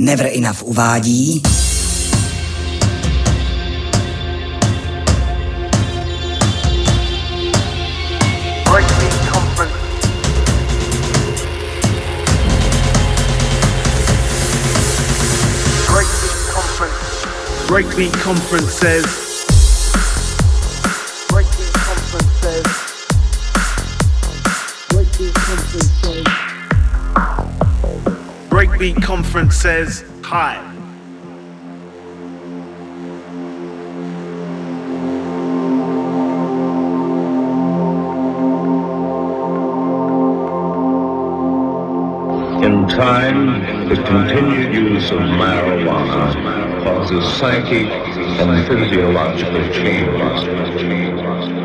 Never Enough uvádí... Breakbeat Conference. Says Beat Conference says hi. In time, the continued use of marijuana causes psychic and physiological changes.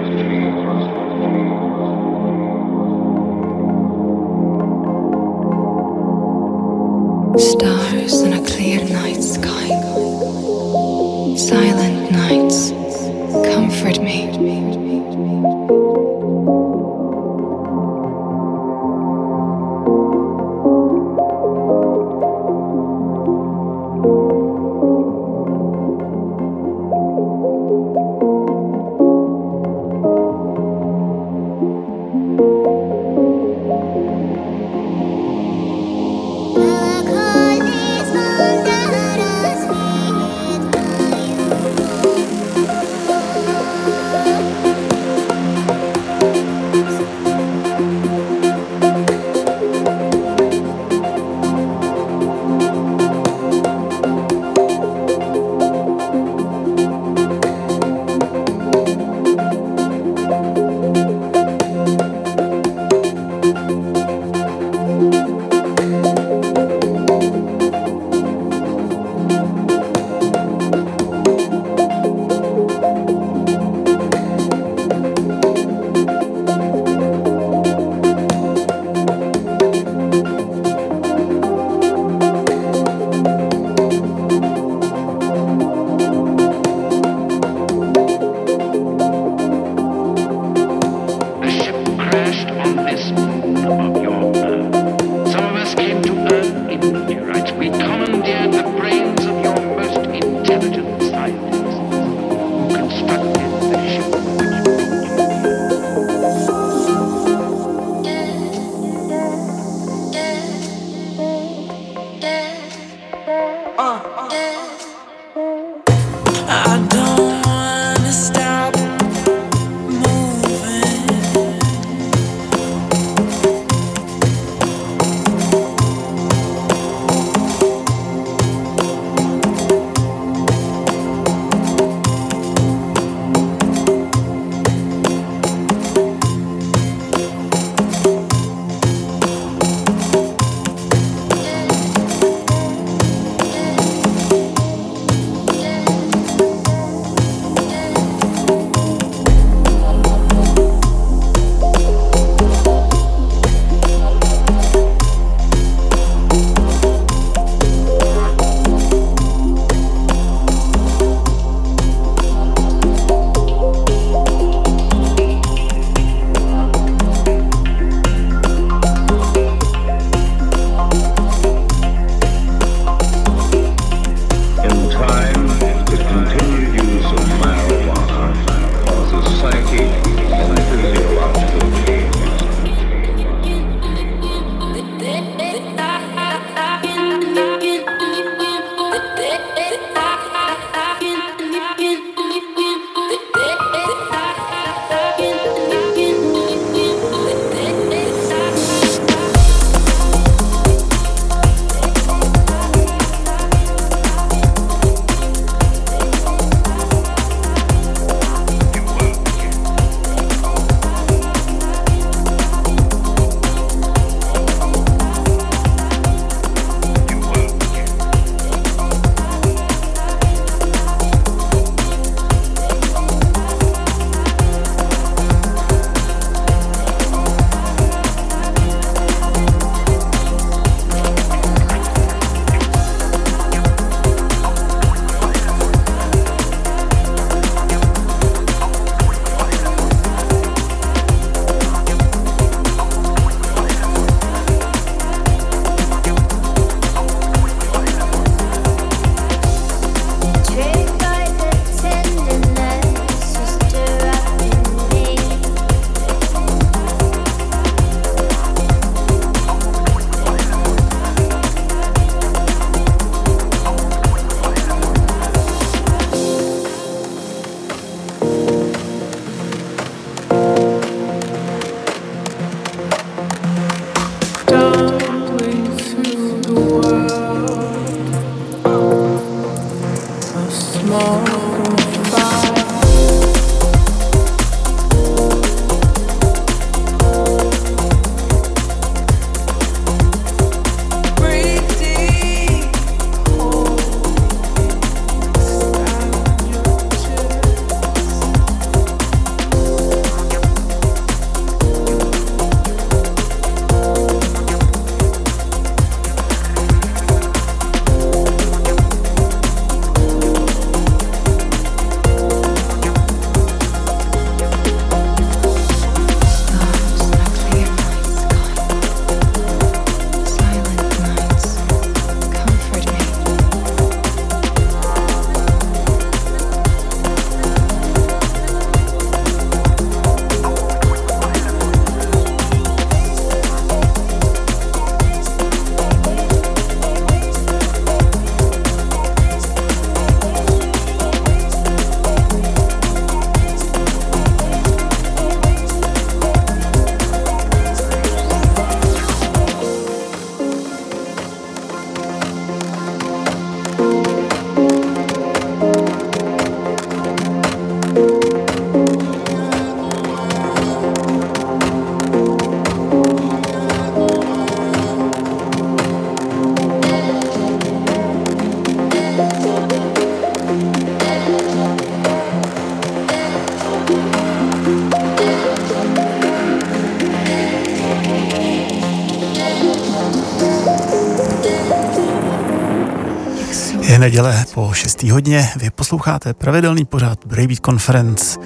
Neděle po 6. hodině, vy posloucháte pravidelný pořád Braybeat Conference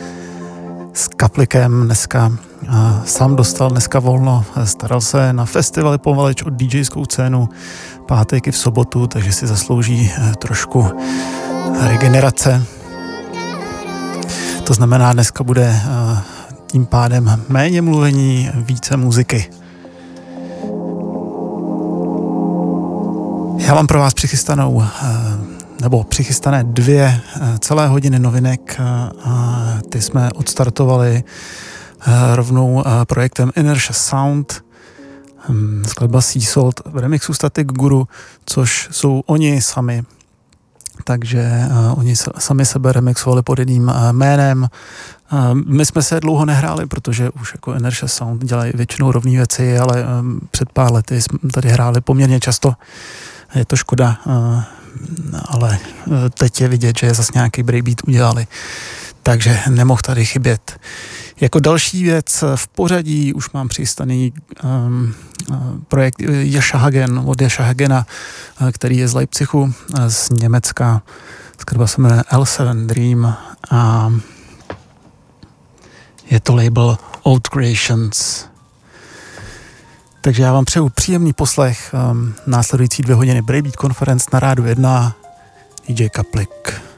s Kaplikem dneska. Sám dostal dneska volno, staral se na festivaly povaleč od DJskou scénu pátek i v sobotu, takže si zaslouží eh, trošku regenerace. To znamená, dneska bude eh, tím pádem méně mluvení, více muziky. Já mám pro vás přichystanou, eh, nebo přichystané dvě eh, celé hodiny novinek. Eh, ty jsme odstartovali rovnou projektem Inertia Sound, hm, skladba Sea Salt v remixu Static Guru, což jsou oni sami. Takže oni sami sebe remixovali pod jedním jménem. My jsme se dlouho nehráli, protože už jako Inertia Sound dělají většinou rovné věci, ale před pár lety jsme tady hráli poměrně často je to škoda, eh, ale eh, teď je vidět, že zase nějaký breakbeat udělali, takže nemohl tady chybět. Jako další věc v pořadí už mám přistaný um, projekt Jasha Hagen od Jasha Hagena, který je z Leipzigu, z Německa. Skladba se jmenuje L7 Dream a je to label Old Creations. Takže já vám přeju příjemný poslech um, následující dvě hodiny Braybeat Conference na rádu 1 DJ Kaplik.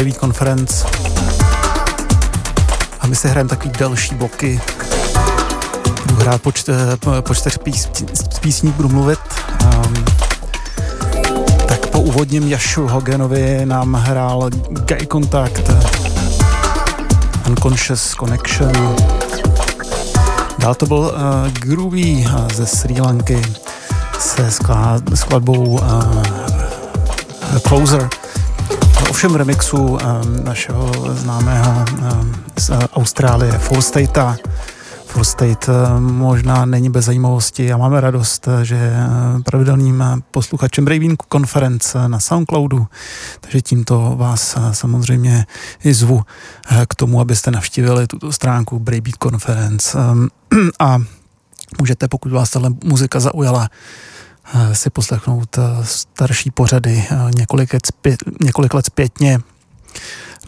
Breivik Conference. A my si hrajeme takový další bloky. Budu hrát po, čte, po čtyř pís, písní, budu mluvit. Um, tak po úvodním Jašu Hogenovi nám hrál Guy Contact, Unconscious Connection. Dál to byl uh, Groovy ze Sri Lanky se skladbou uh, Closer ovšem remixu um, našeho známého um, z Austrálie, Full State. Full State um, možná není bez zajímavosti. A máme radost, že pravidelným posluchačem Braving konference na Soundcloudu, takže tímto vás samozřejmě i zvu k tomu, abyste navštívili tuto stránku Breakbeat Conference. A můžete, pokud vás tahle muzika zaujala, Eh, si poslechnout eh, starší pořady eh, několik let, zpět, několik let zpětně.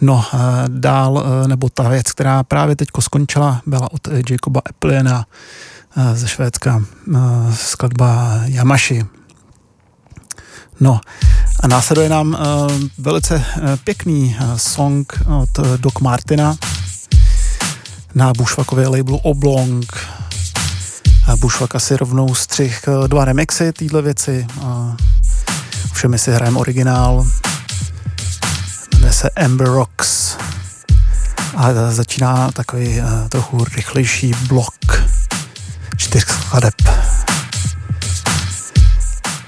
No, dál, nebo ta věc, která právě teď skončila, byla od Jacoba Appliena ze Švédska, skladba Yamashi. No, a následuje nám velice pěkný song od Doc Martina na Bushwackově labelu Oblong, Bushwack asi rovnou střih eh, dva remixy téhle věci. Ovšem my si hrajeme originál. Jmenuje se Amber Rocks. A začíná takový uh, trochu rychlejší blok čtyř skladeb.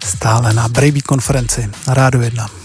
Stále na Brady konferenci na Rádu 1.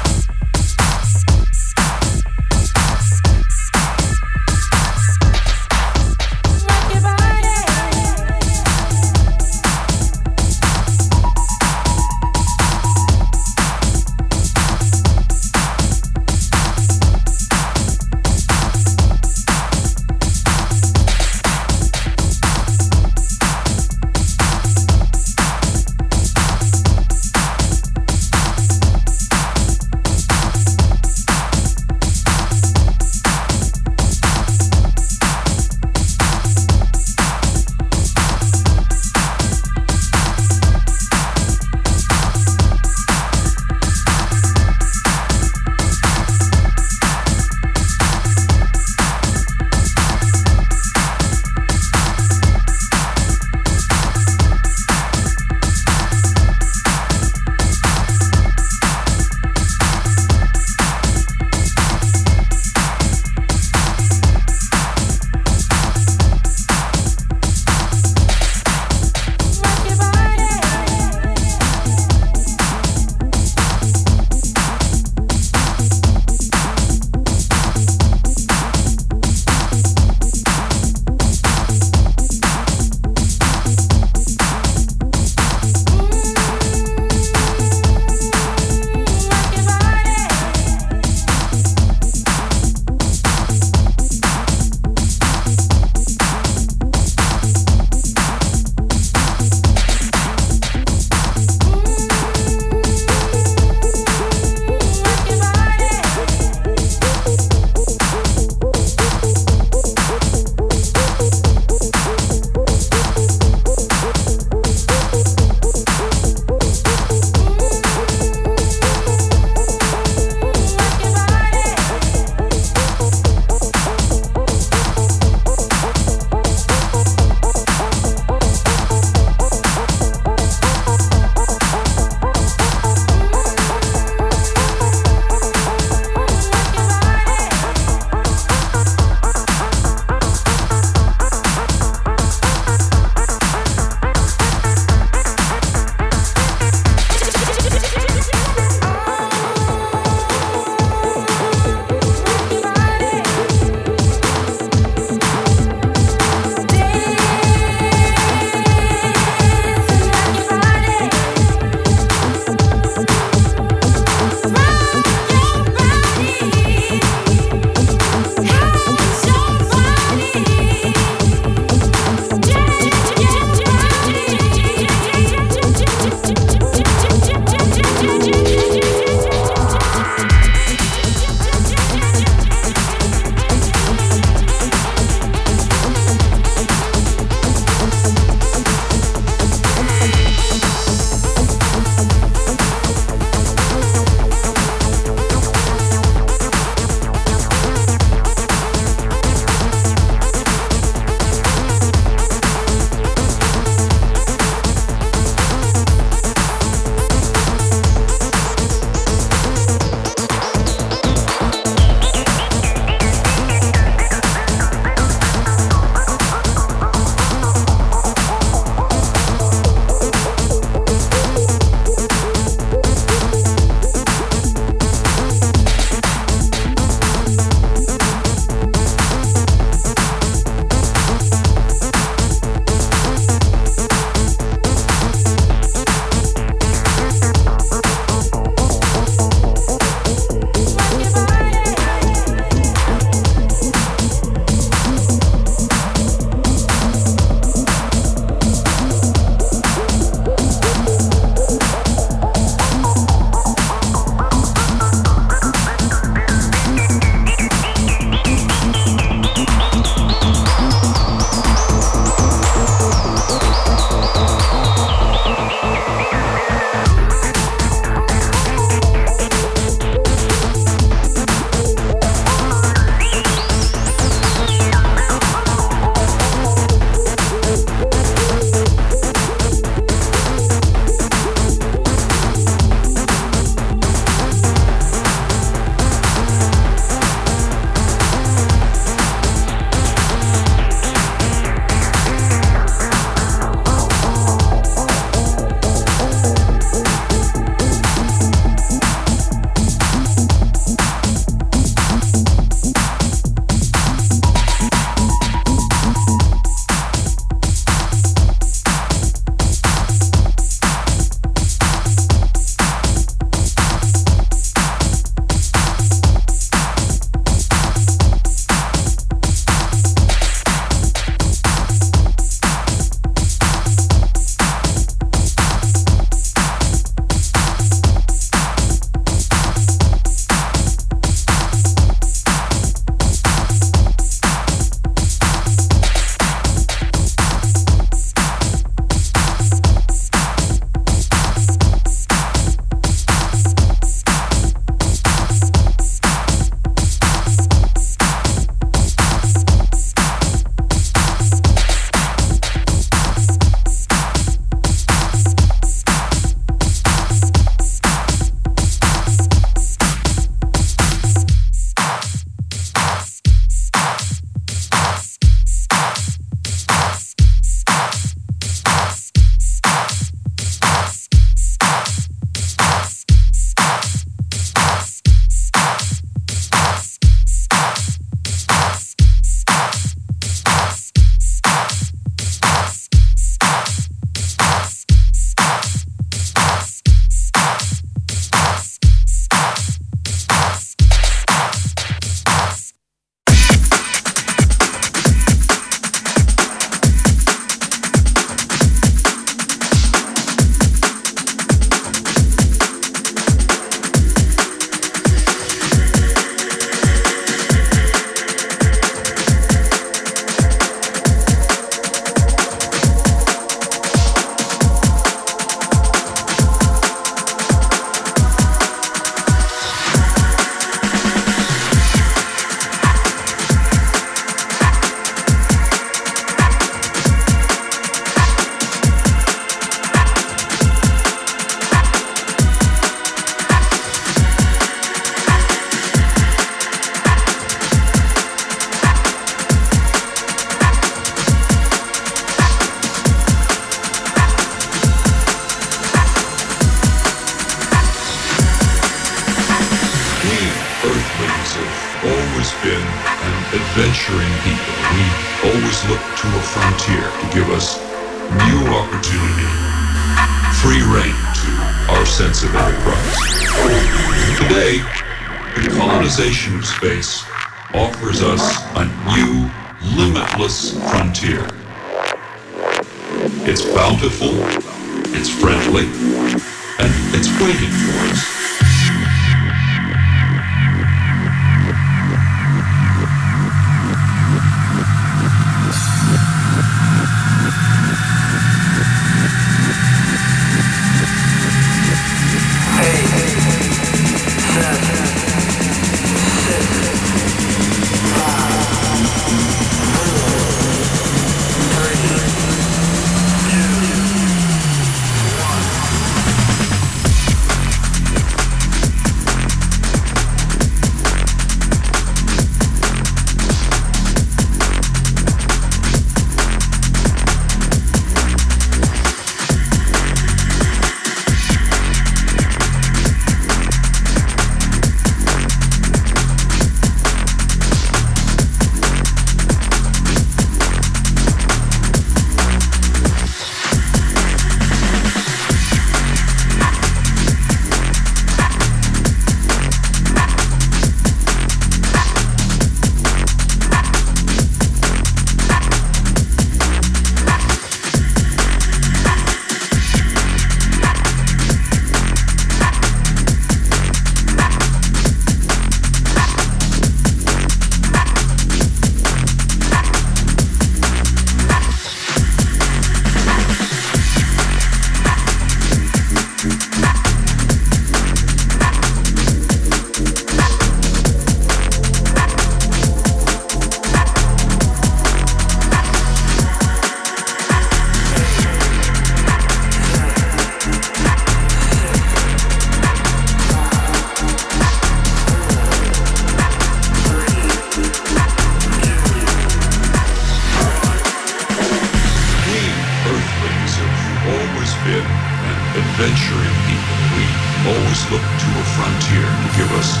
frontier to give us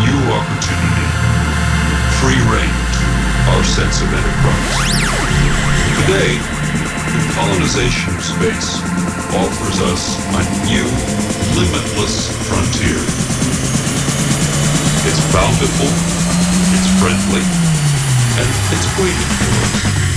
new opportunity, free reign to our sense of enterprise. Today, the colonization of space offers us a new, limitless frontier. It's bountiful, it's friendly, and it's waiting for us.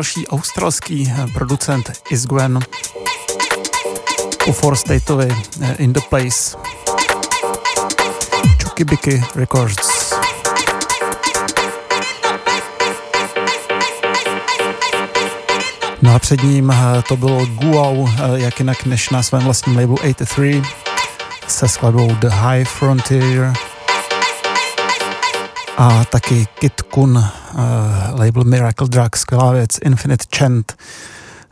Další australský producent Isgwen u Four Stateovi In The Place. Chukibiki Records. No a před ním to bylo Guau, jak jinak než na svém vlastním labelu 83 se skladbou The High Frontier a taky Kit Kun, label Miracle Drug, skvělá věc, Infinite Chant.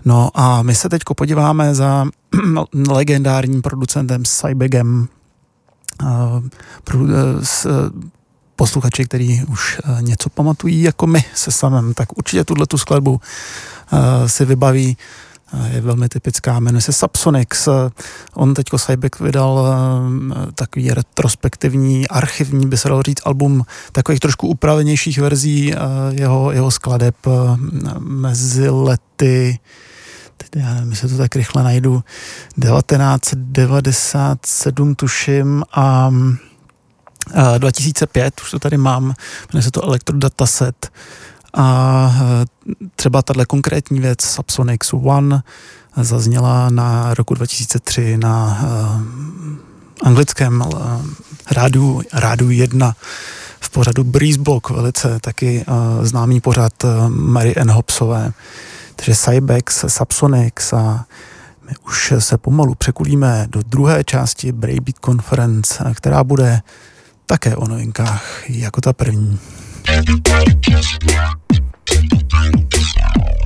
No a my se teď podíváme za legendárním producentem Cybegem, pro, uh, s, posluchači, který už něco pamatují jako my se samem, tak určitě tuhle tu skladbu si vybaví je velmi typická, jmenuje se Subsonics. On teďko Cybeck vydal eh, takový retrospektivní, archivní, by se dalo říct, album takových trošku upravenějších verzí eh, jeho, jeho skladeb eh, mezi lety teď já nevím, jestli to tak rychle najdu, 1997 tuším a 2005, už to tady mám, jmenuje se to Electrodataset. A e, třeba tahle konkrétní věc Subsonics One zazněla na roku 2003 na uh, anglickém uh, rádiu, rádiu 1 v pořadu Breeze Block, velice taky známý pořad Mary Ann Hopsové. Takže Cybex, Subsonics a my už se pomalu překulíme do druhé části Breakbeat Conference, která bude také o novinkách jako ta první. Everybody gets down. Everybody gets down.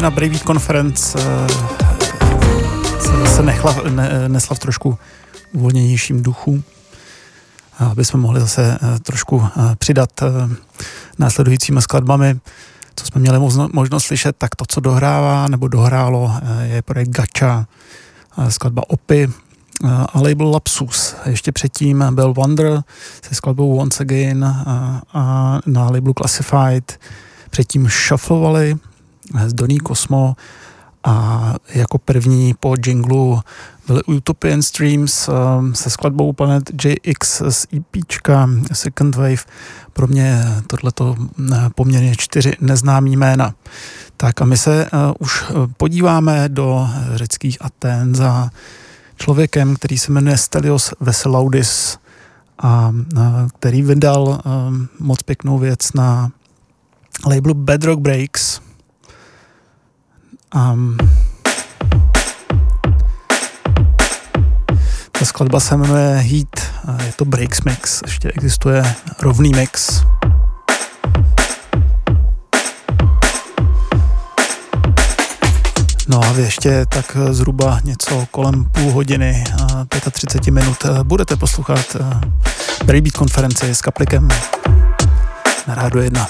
Hodina Breivik Conference uh, se, nechla, ne, nesla v trošku uvolněnějším duchu, aby jsme mohli zase uh, trošku uh, přidat následujícími skladbami. Co jsme měli možno, možnost slyšet, tak to, co dohrává nebo dohrálo, je projekt Gacha, skladba Opy, a label Lapsus. Ještě předtím byl Wonder se skladbou Once Again a, a na labelu Classified Předtím šaflovali Doný Kosmo a jako první po jinglu byly Utopian Streams um, se skladbou Planet JX z EPčka Second Wave. Pro mě tohleto uh, poměrně čtyři neznámý jména. Tak a my se uh, už podíváme do řeckých Aten za člověkem, který se jmenuje Stelios Veselaudis a uh, který vydal um, moc pěknou věc na labelu Bedrock Breaks. Um, ta skladba se jmenuje Heat, je to Breaks Mix, ještě existuje rovný mix. No a vy ještě tak zhruba něco kolem půl hodiny, 35 minut budete poslouchat Breakbeat konferenci s Kaplikem na Rádu 1.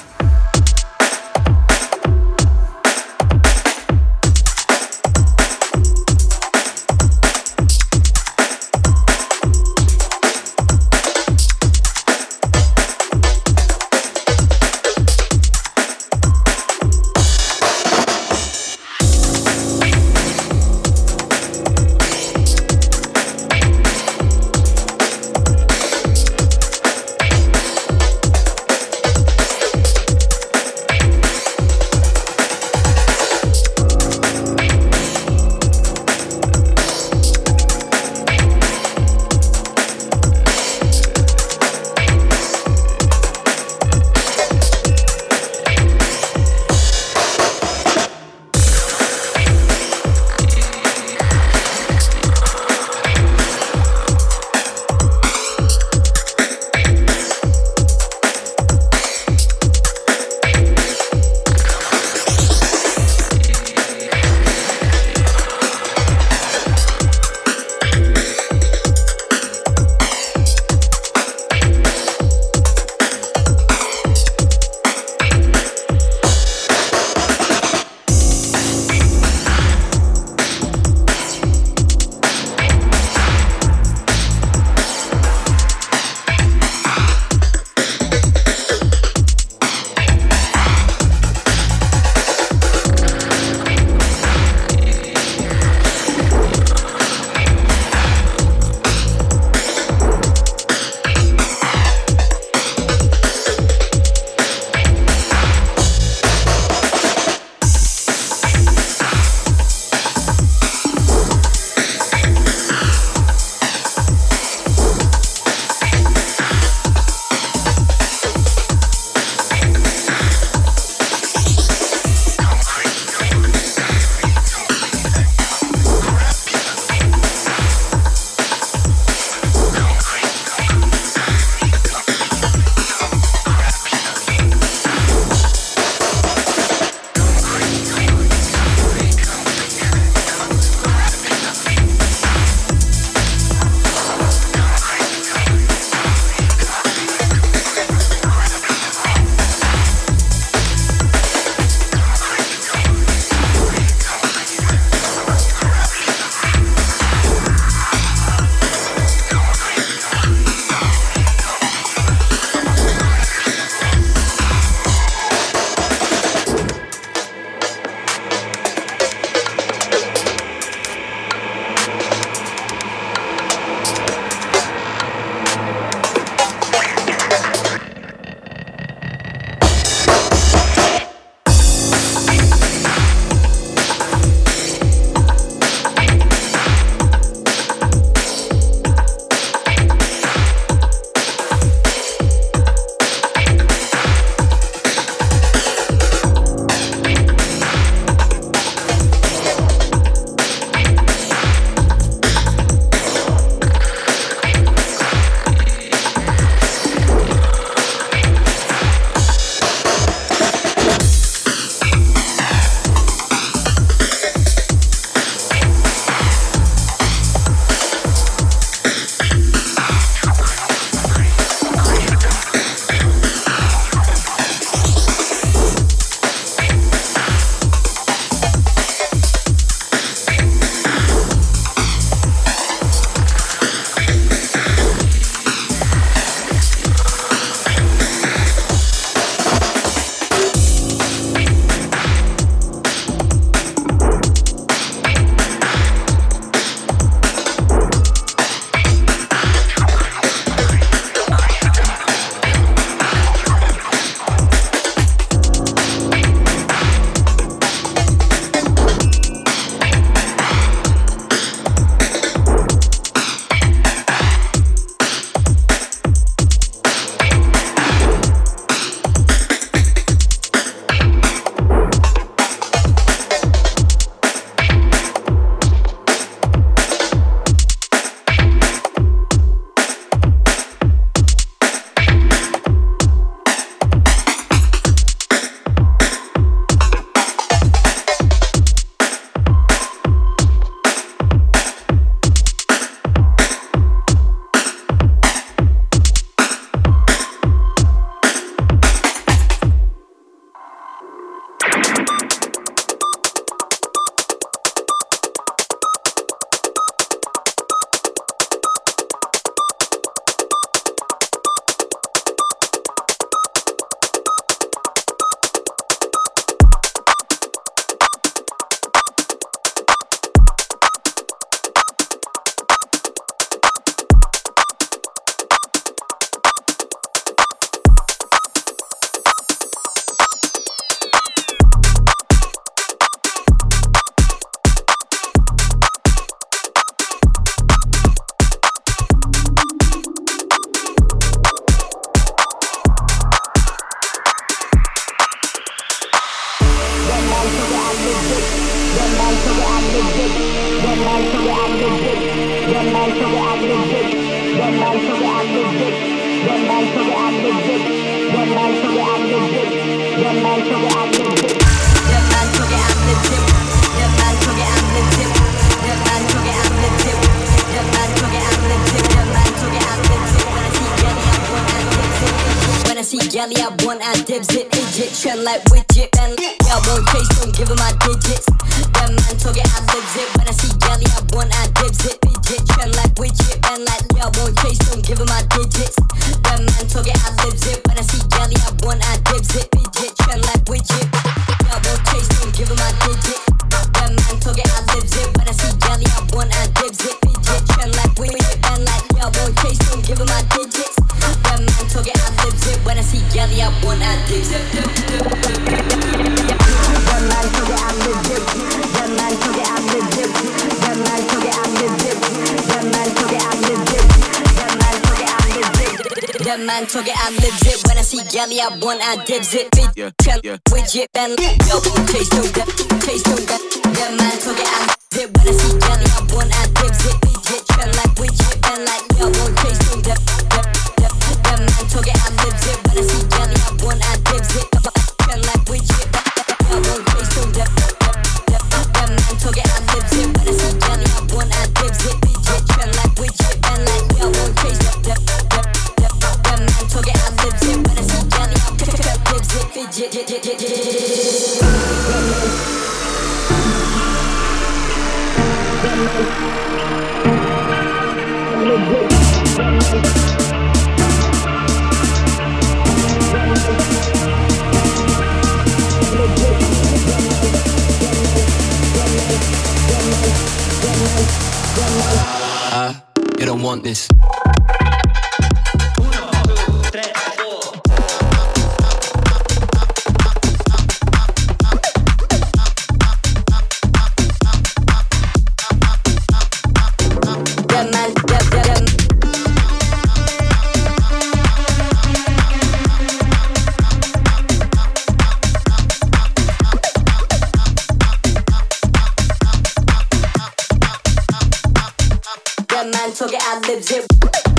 Man talk it, I lives it.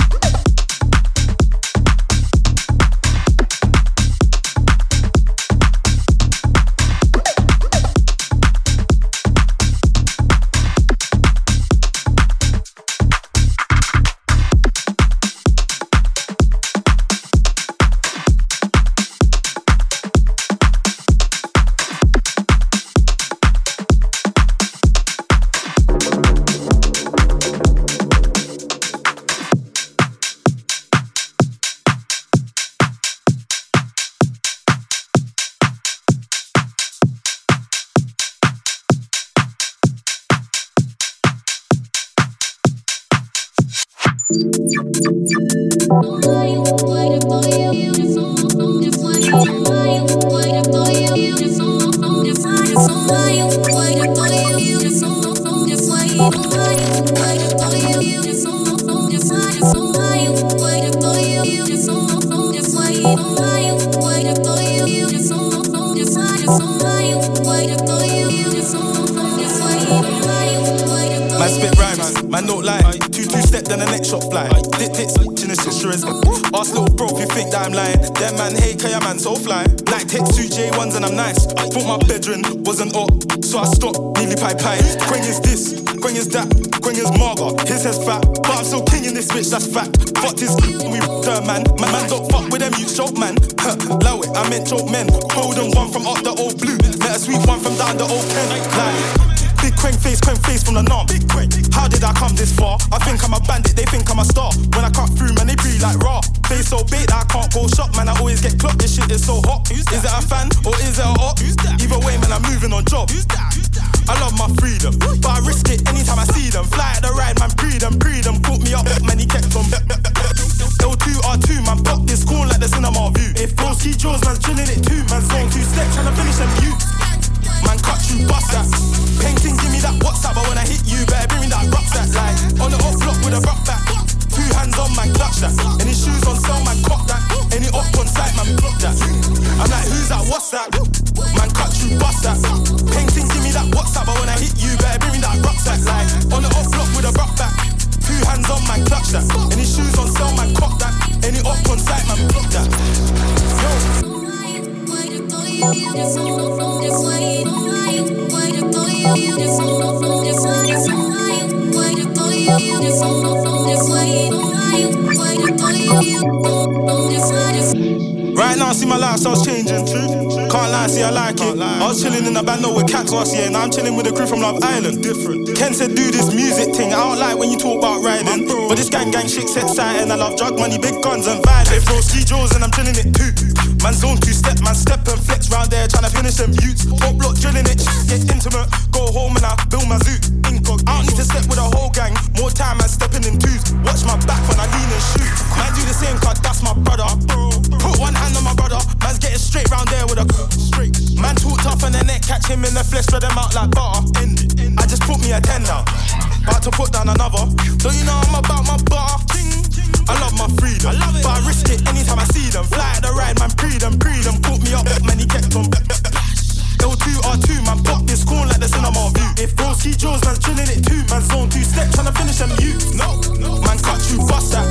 tryna finish them, you no. Man, cut you, bust that.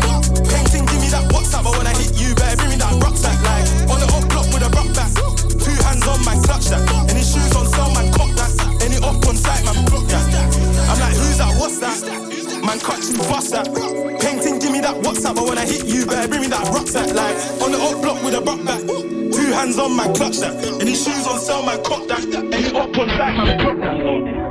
Painting, give me that WhatsApp, but when I hit you, better bring me that rucksack. Like on the off block with a rock back. Two hands on man, clutch that. Any shoes on sale, man, cock that. Any up on site, man, block that. I'm like, who's that? What's that? Man, cut you, bust that. Painting, give me that WhatsApp, but when I hit you, better bring me that rucksack. Like on the off block with a rock back. Two hands on man, clutch that. Any shoes on sale, man, cock that. Any up on site, man, block that.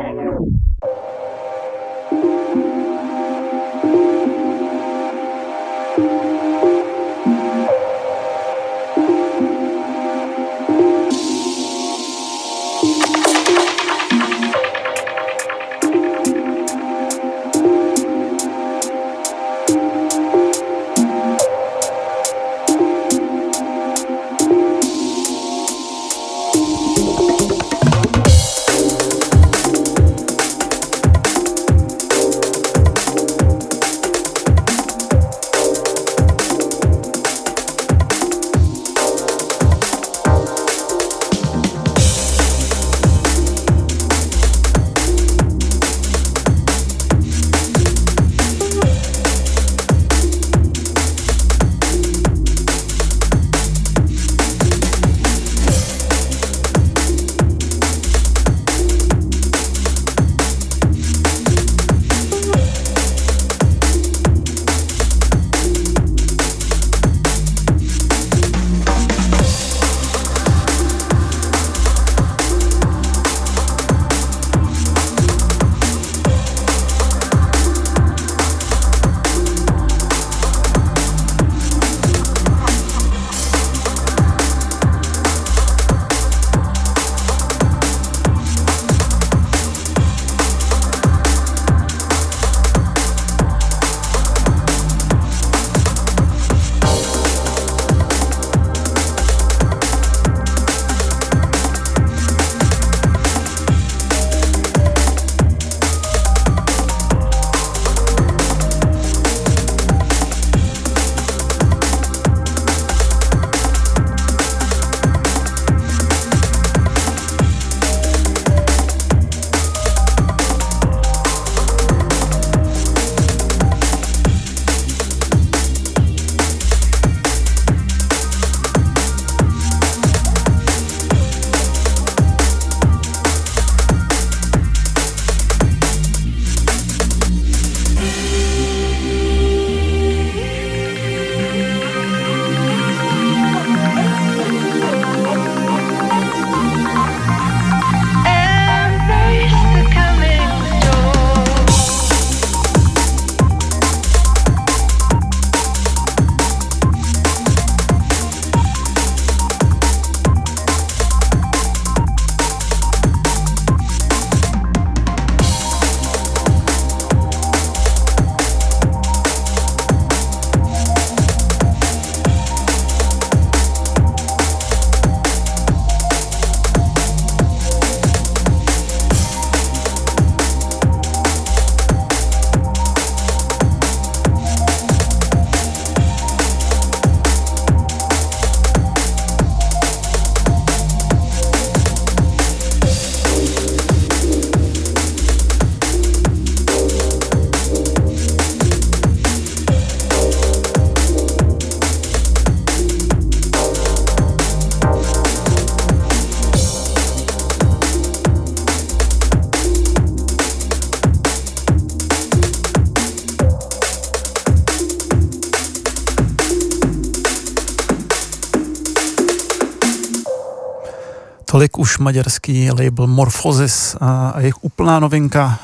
Už maďarský label Morphosis a jejich úplná novinka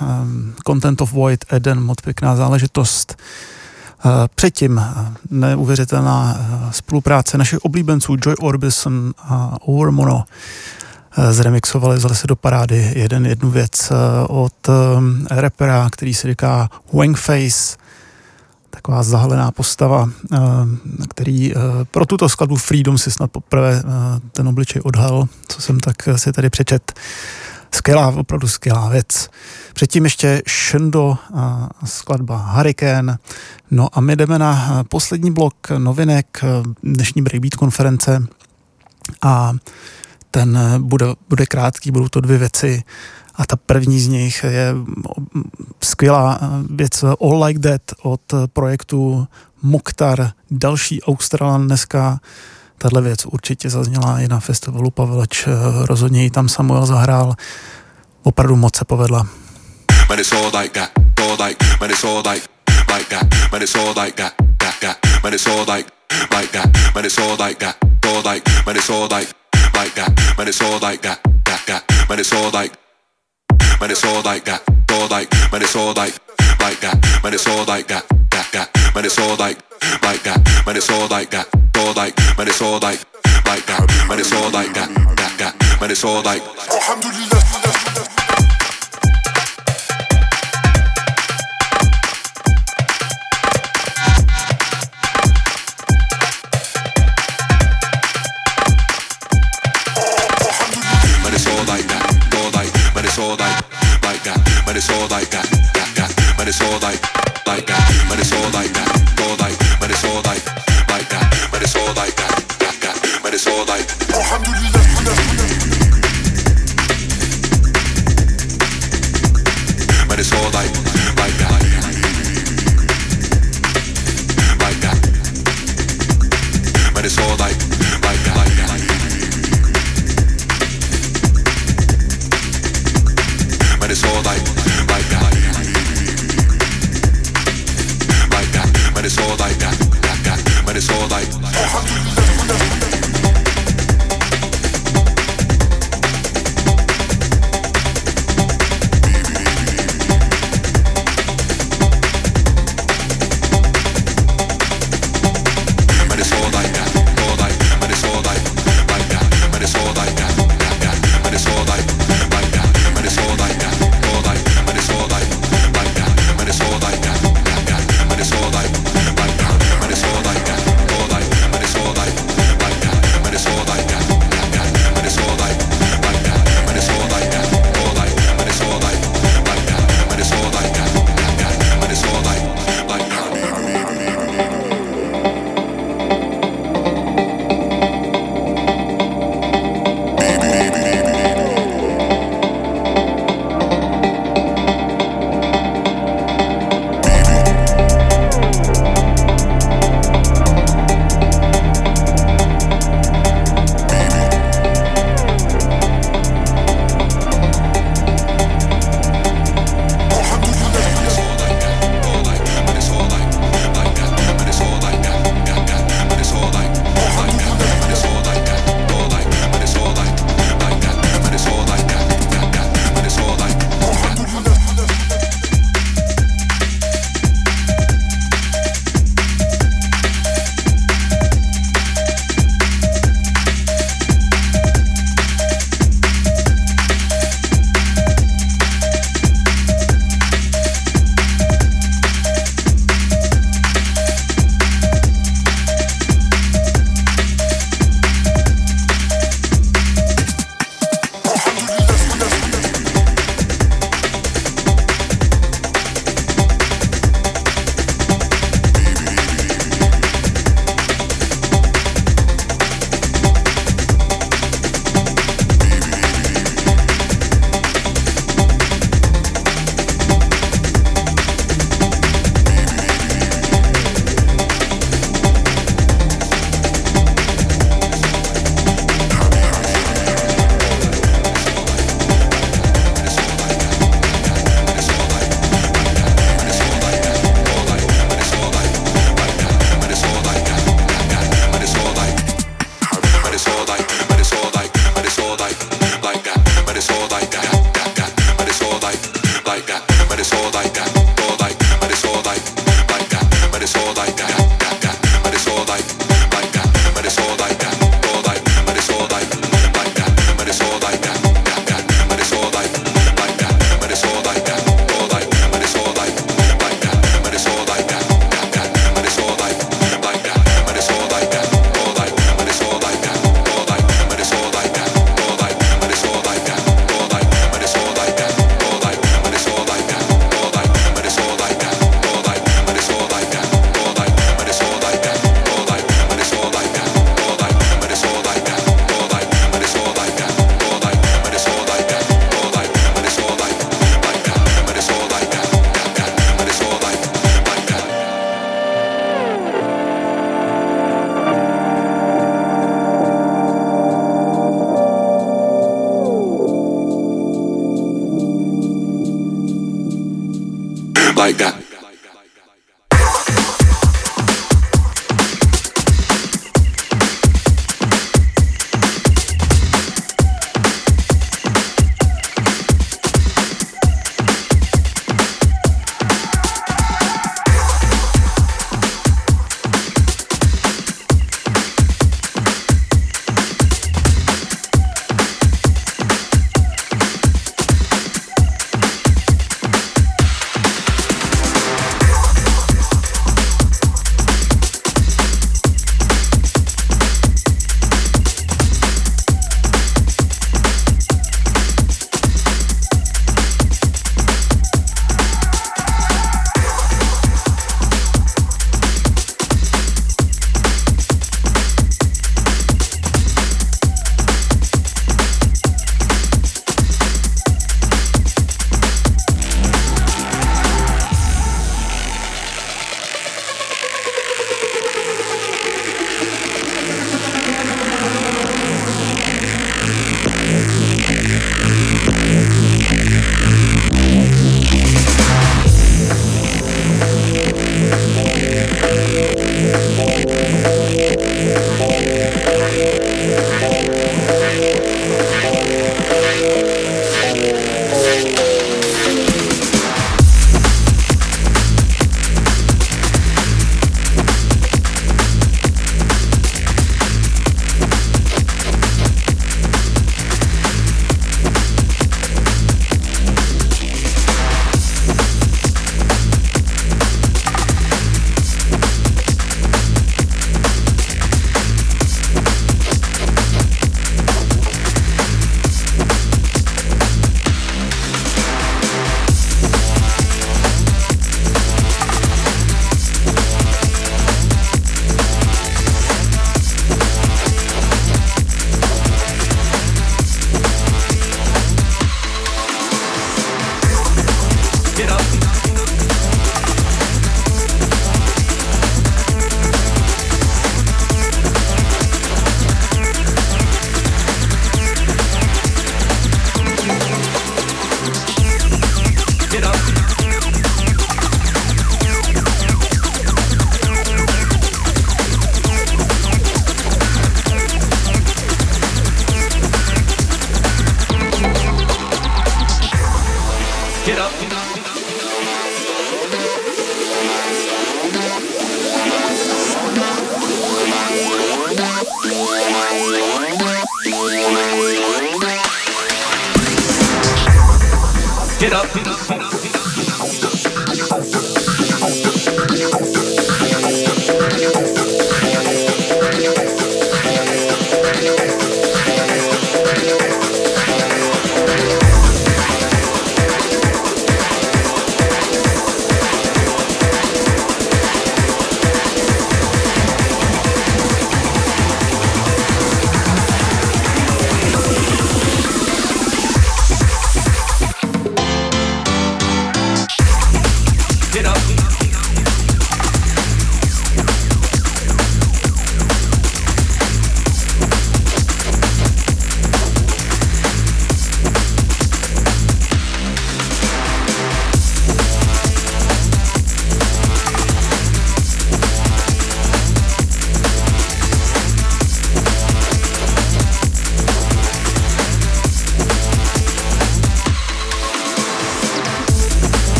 Content of Void Eden, moc pěkná záležitost. Předtím neuvěřitelná spolupráce našich oblíbenců Joy Orbison a Overmono zremixovali, vzali se do parády jeden jednu věc od repera, který se říká Wangface, taková zahalená postava, který pro tuto skladbu Freedom si snad poprvé ten obličej odhal, co jsem tak si tady přečet. Skvělá, opravdu skvělá věc. Předtím ještě Shendo a skladba Hurricane. No a my jdeme na poslední blok novinek dnešní Breakbeat konference a ten bude, bude krátký, budou to dvě věci a ta první z nich je skvělá věc All Like That od projektu Moktar, další Australan dneska. Tahle věc určitě zazněla i na festivalu Paveleč, rozhodně ji tam Samuel zahrál. Opravdu moc se povedla. Man, it's all like that, all like, man, it's all like, like that, man, it's all like that, that, that, man, it's all like, like that, man, it's all like that, all like, man, it's all like, like that, man, it's all like that, that, that, man, it's all like, man, it's all like that, all like, man, it's all like, like that, man, it's all like that, that, that, man, it's all like, like that, man, it's all like that, all like, man, it's all like, like that, man, it's all like that, that, that, man, it's all like, alhamdulillah. It's all like that, that, that. But it's all like, like that. But it's all like that, all like. But it's all like, like that. But it's all like that, that, that. But it's all like. But it's all like, like that. Like that. But it's all like, like that. Like that. But it's all like, But it's all like that, that, that, But it's all like.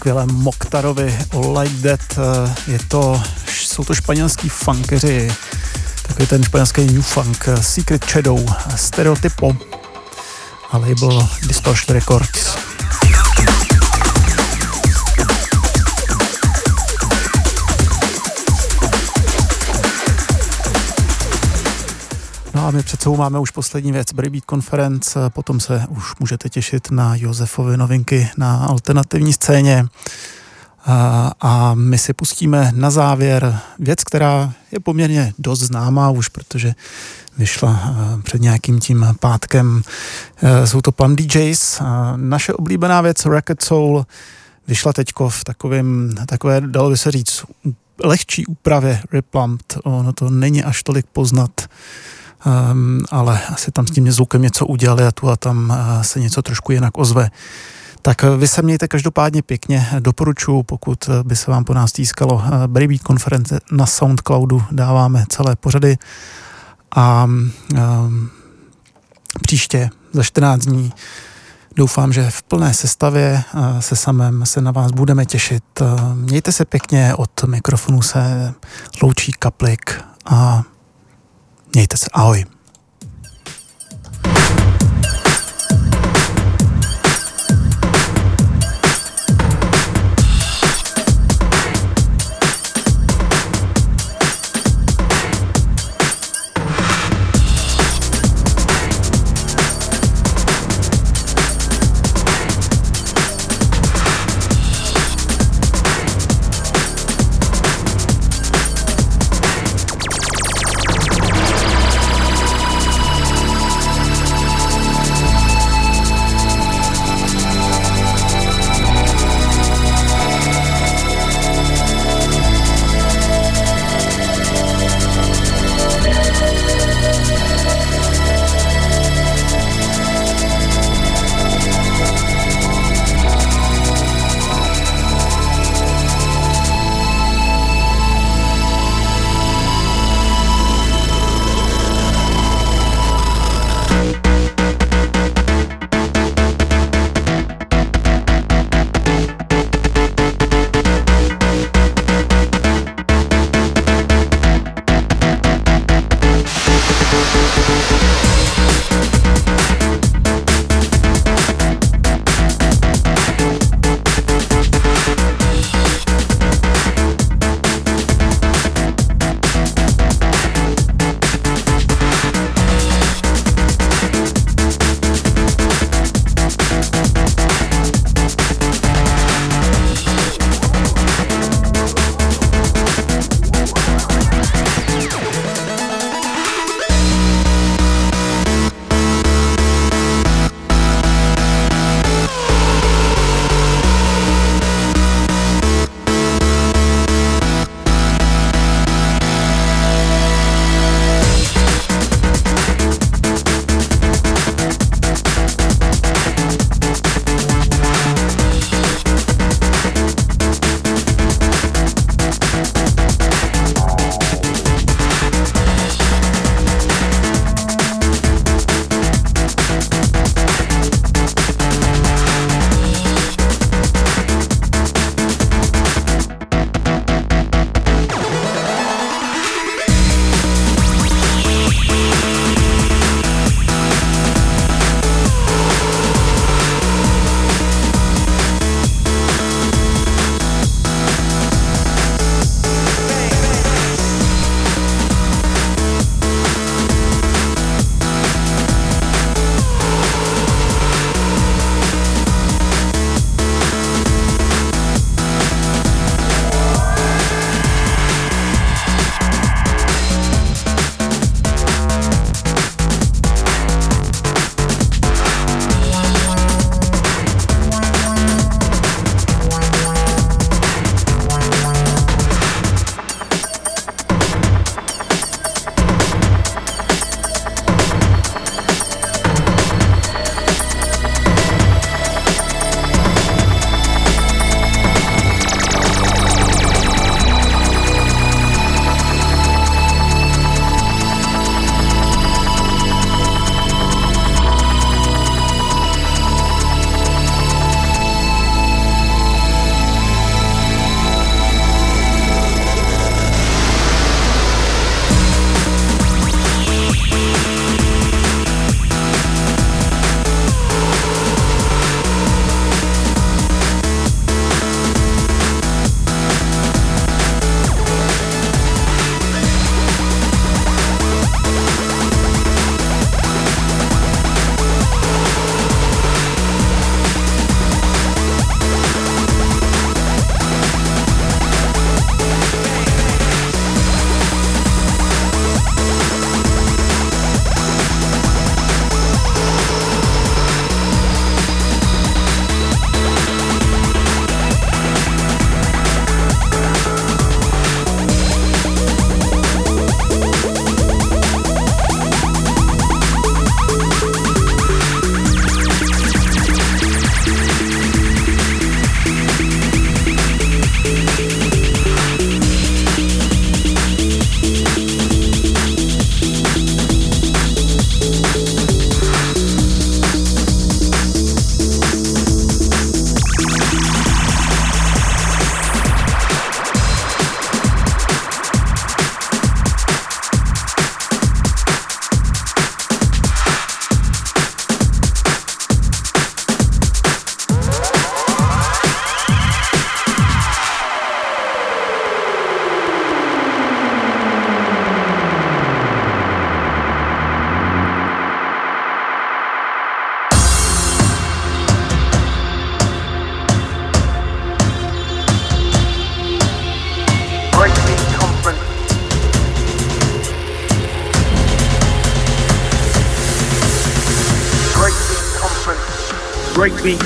Skvělém Moktarovi Like That. Eh, je to, jsou to španělský funkeři, takový ten španělský new funk, eh, Secret Shadow, Stereotypo a label Distortion Records. A my před sebou máme už poslední věc, Breakbeat Conference, potom se už můžete těšit na Josefovy novinky na alternativní scéně. A, a my si pustíme na závěr věc, která je poměrně dost známá už, protože vyšla před nějakým tím pátkem. E, jsou to Pan DJs. Naše oblíbená věc Racket Soul vyšla teďko v takovém, takové, dalo by se říct, lehčí úpravě Replumped. Ono to není až tolik poznat, um, ale asi tam s tím zvukem něco udělali a tu a tam uh, se něco trošku jinak ozve. Tak vy se mějte každopádně pěkně, doporučuji, pokud by se vám po nás týskalo Braybeat konference na Soundcloudu, dáváme celé pořady a um, příště za 14 dní Doufám, že v plné sestavě eh, se samém se na vás budeme těšit. Eh, mějte se pěkně, od mikrofonu se loučí kaplik a mějte se. Ahoj.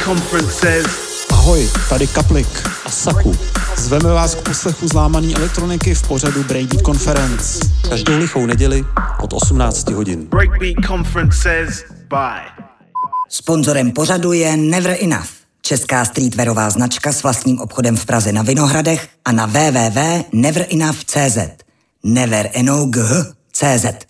Breakbeat Conference says Ahoj, tady Kaplik a Saku. Zveme vás k poslechu zlámaný elektroniky v pořadu Breakbeat Conference. Každou lichou neděli od 18 hodin. Breakbeat Conference says bye. Sponzorem pořadu je Never Enough, česká streetwearová značka s vlastním obchodem v Praze na Vinohradech a na www.neverenough.cz. Never Enough.cz.